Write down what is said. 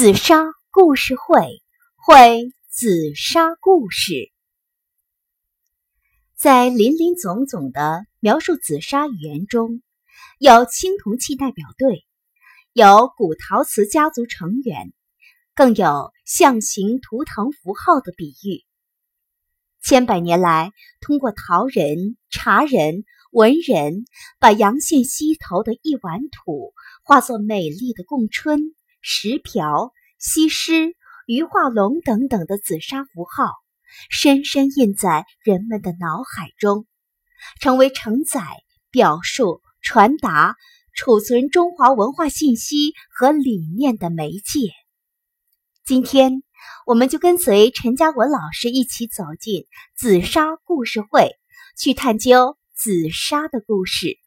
紫砂故事会，会紫砂故事，在林林总总的描述紫砂语言中，有青铜器代表队，有古陶瓷家族成员，更有象形图腾符号的比喻。千百年来，通过陶人、茶人、文人，把阳县溪头的一碗土化作美丽的供春。石瓢、西施、鱼化龙等等的紫砂符号，深深印在人们的脑海中，成为承载、表述、传达、储存中华文化信息和理念的媒介。今天，我们就跟随陈嘉文老师一起走进紫砂故事会，去探究紫砂的故事。